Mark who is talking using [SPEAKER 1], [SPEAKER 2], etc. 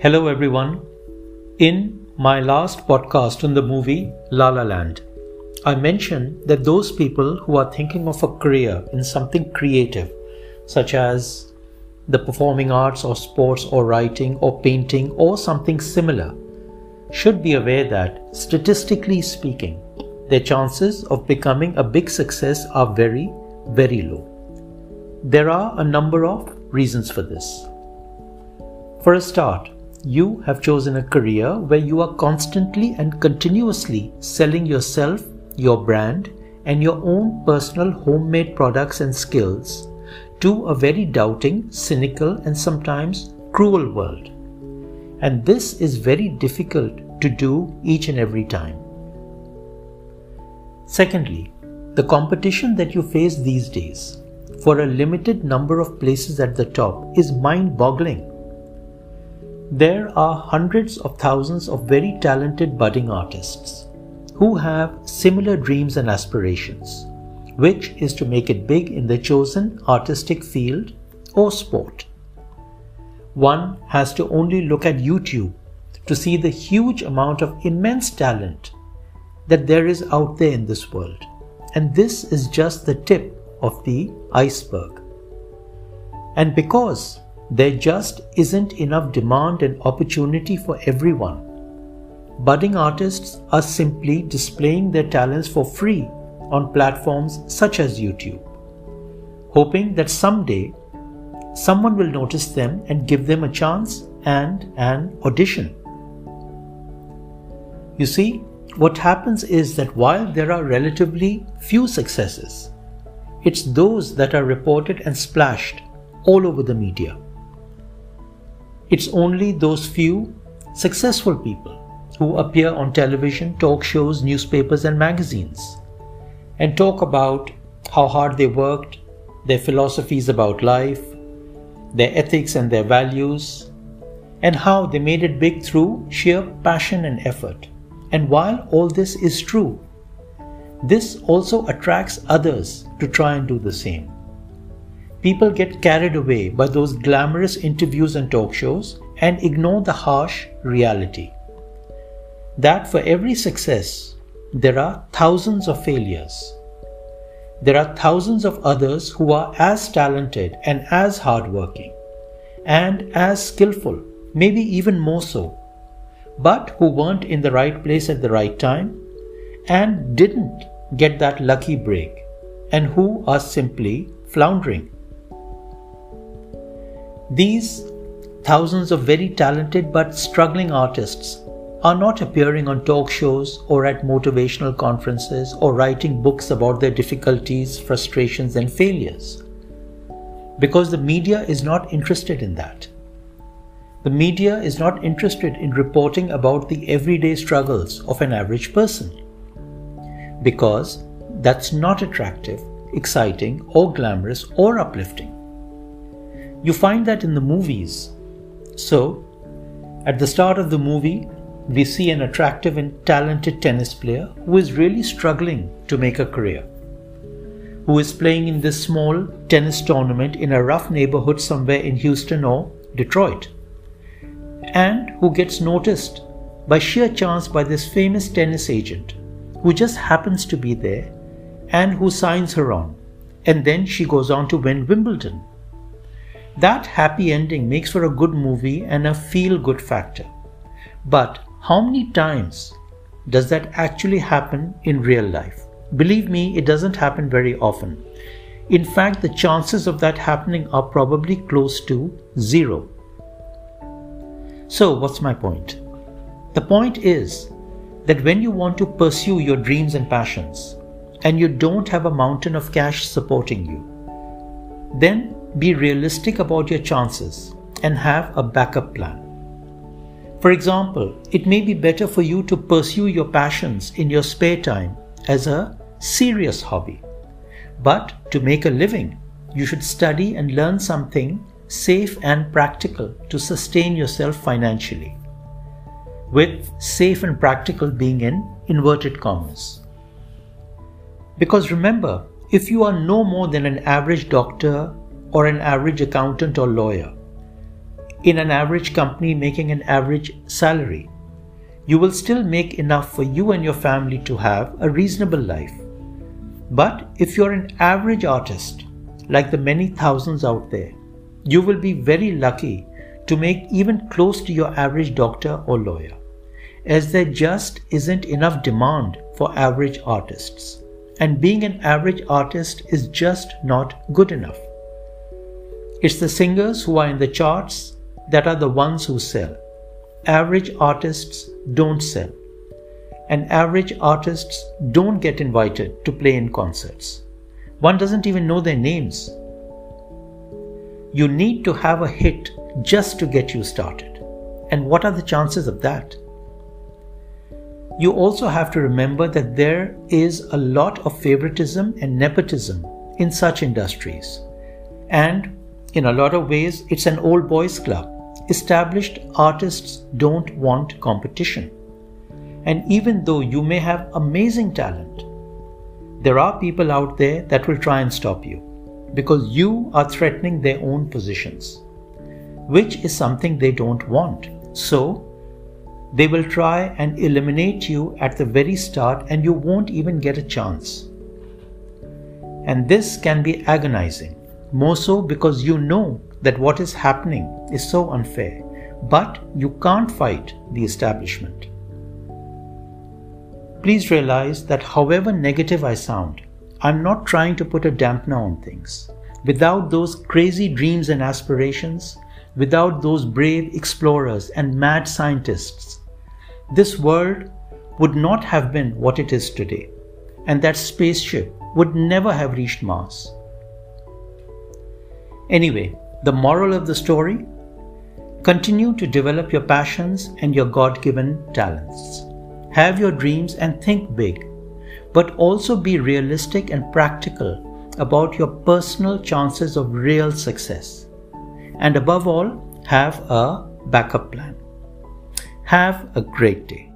[SPEAKER 1] Hello, everyone. In my last podcast on the movie La La Land, I mentioned that those people who are thinking of a career in something creative, such as the performing arts or sports or writing or painting or something similar, should be aware that, statistically speaking, their chances of becoming a big success are very, very low. There are a number of reasons for this. For a start, you have chosen a career where you are constantly and continuously selling yourself, your brand, and your own personal homemade products and skills to a very doubting, cynical, and sometimes cruel world. And this is very difficult to do each and every time. Secondly, the competition that you face these days for a limited number of places at the top is mind boggling there are hundreds of thousands of very talented budding artists who have similar dreams and aspirations, which is to make it big in their chosen artistic field or sport. One has to only look at YouTube to see the huge amount of immense talent that there is out there in this world. And this is just the tip of the iceberg. And because there just isn't enough demand and opportunity for everyone. Budding artists are simply displaying their talents for free on platforms such as YouTube, hoping that someday someone will notice them and give them a chance and an audition. You see, what happens is that while there are relatively few successes, it's those that are reported and splashed all over the media. It's only those few successful people who appear on television, talk shows, newspapers, and magazines and talk about how hard they worked, their philosophies about life, their ethics and their values, and how they made it big through sheer passion and effort. And while all this is true, this also attracts others to try and do the same. People get carried away by those glamorous interviews and talk shows and ignore the harsh reality. That for every success, there are thousands of failures. There are thousands of others who are as talented and as hardworking and as skillful, maybe even more so, but who weren't in the right place at the right time and didn't get that lucky break and who are simply floundering. These thousands of very talented but struggling artists are not appearing on talk shows or at motivational conferences or writing books about their difficulties, frustrations, and failures. Because the media is not interested in that. The media is not interested in reporting about the everyday struggles of an average person. Because that's not attractive, exciting, or glamorous or uplifting. You find that in the movies. So, at the start of the movie, we see an attractive and talented tennis player who is really struggling to make a career, who is playing in this small tennis tournament in a rough neighborhood somewhere in Houston or Detroit, and who gets noticed by sheer chance by this famous tennis agent who just happens to be there and who signs her on, and then she goes on to win Wimbledon that happy ending makes for a good movie and a feel good factor. But how many times does that actually happen in real life? Believe me, it doesn't happen very often. In fact, the chances of that happening are probably close to zero. So, what's my point? The point is that when you want to pursue your dreams and passions, and you don't have a mountain of cash supporting you, then be realistic about your chances and have a backup plan. For example, it may be better for you to pursue your passions in your spare time as a serious hobby. But to make a living, you should study and learn something safe and practical to sustain yourself financially. With safe and practical being in inverted commas. Because remember, if you are no more than an average doctor or an average accountant or lawyer, in an average company making an average salary. You will still make enough for you and your family to have a reasonable life. But if you're an average artist, like the many thousands out there, you will be very lucky to make even close to your average doctor or lawyer, as there just isn't enough demand for average artists. And being an average artist is just not good enough. It's the singers who are in the charts that are the ones who sell. Average artists don't sell. And average artists don't get invited to play in concerts. One doesn't even know their names. You need to have a hit just to get you started. And what are the chances of that? You also have to remember that there is a lot of favoritism and nepotism in such industries. And in a lot of ways, it's an old boys club. Established artists don't want competition. And even though you may have amazing talent, there are people out there that will try and stop you because you are threatening their own positions, which is something they don't want. So, they will try and eliminate you at the very start and you won't even get a chance. And this can be agonizing more so because you know that what is happening is so unfair, but you can't fight the establishment. Please realize that however negative I sound, I'm not trying to put a dampener on things. Without those crazy dreams and aspirations, without those brave explorers and mad scientists, this world would not have been what it is today, and that spaceship would never have reached Mars. Anyway, the moral of the story continue to develop your passions and your God given talents. Have your dreams and think big, but also be realistic and practical about your personal chances of real success. And above all, have a backup plan. Have a great day.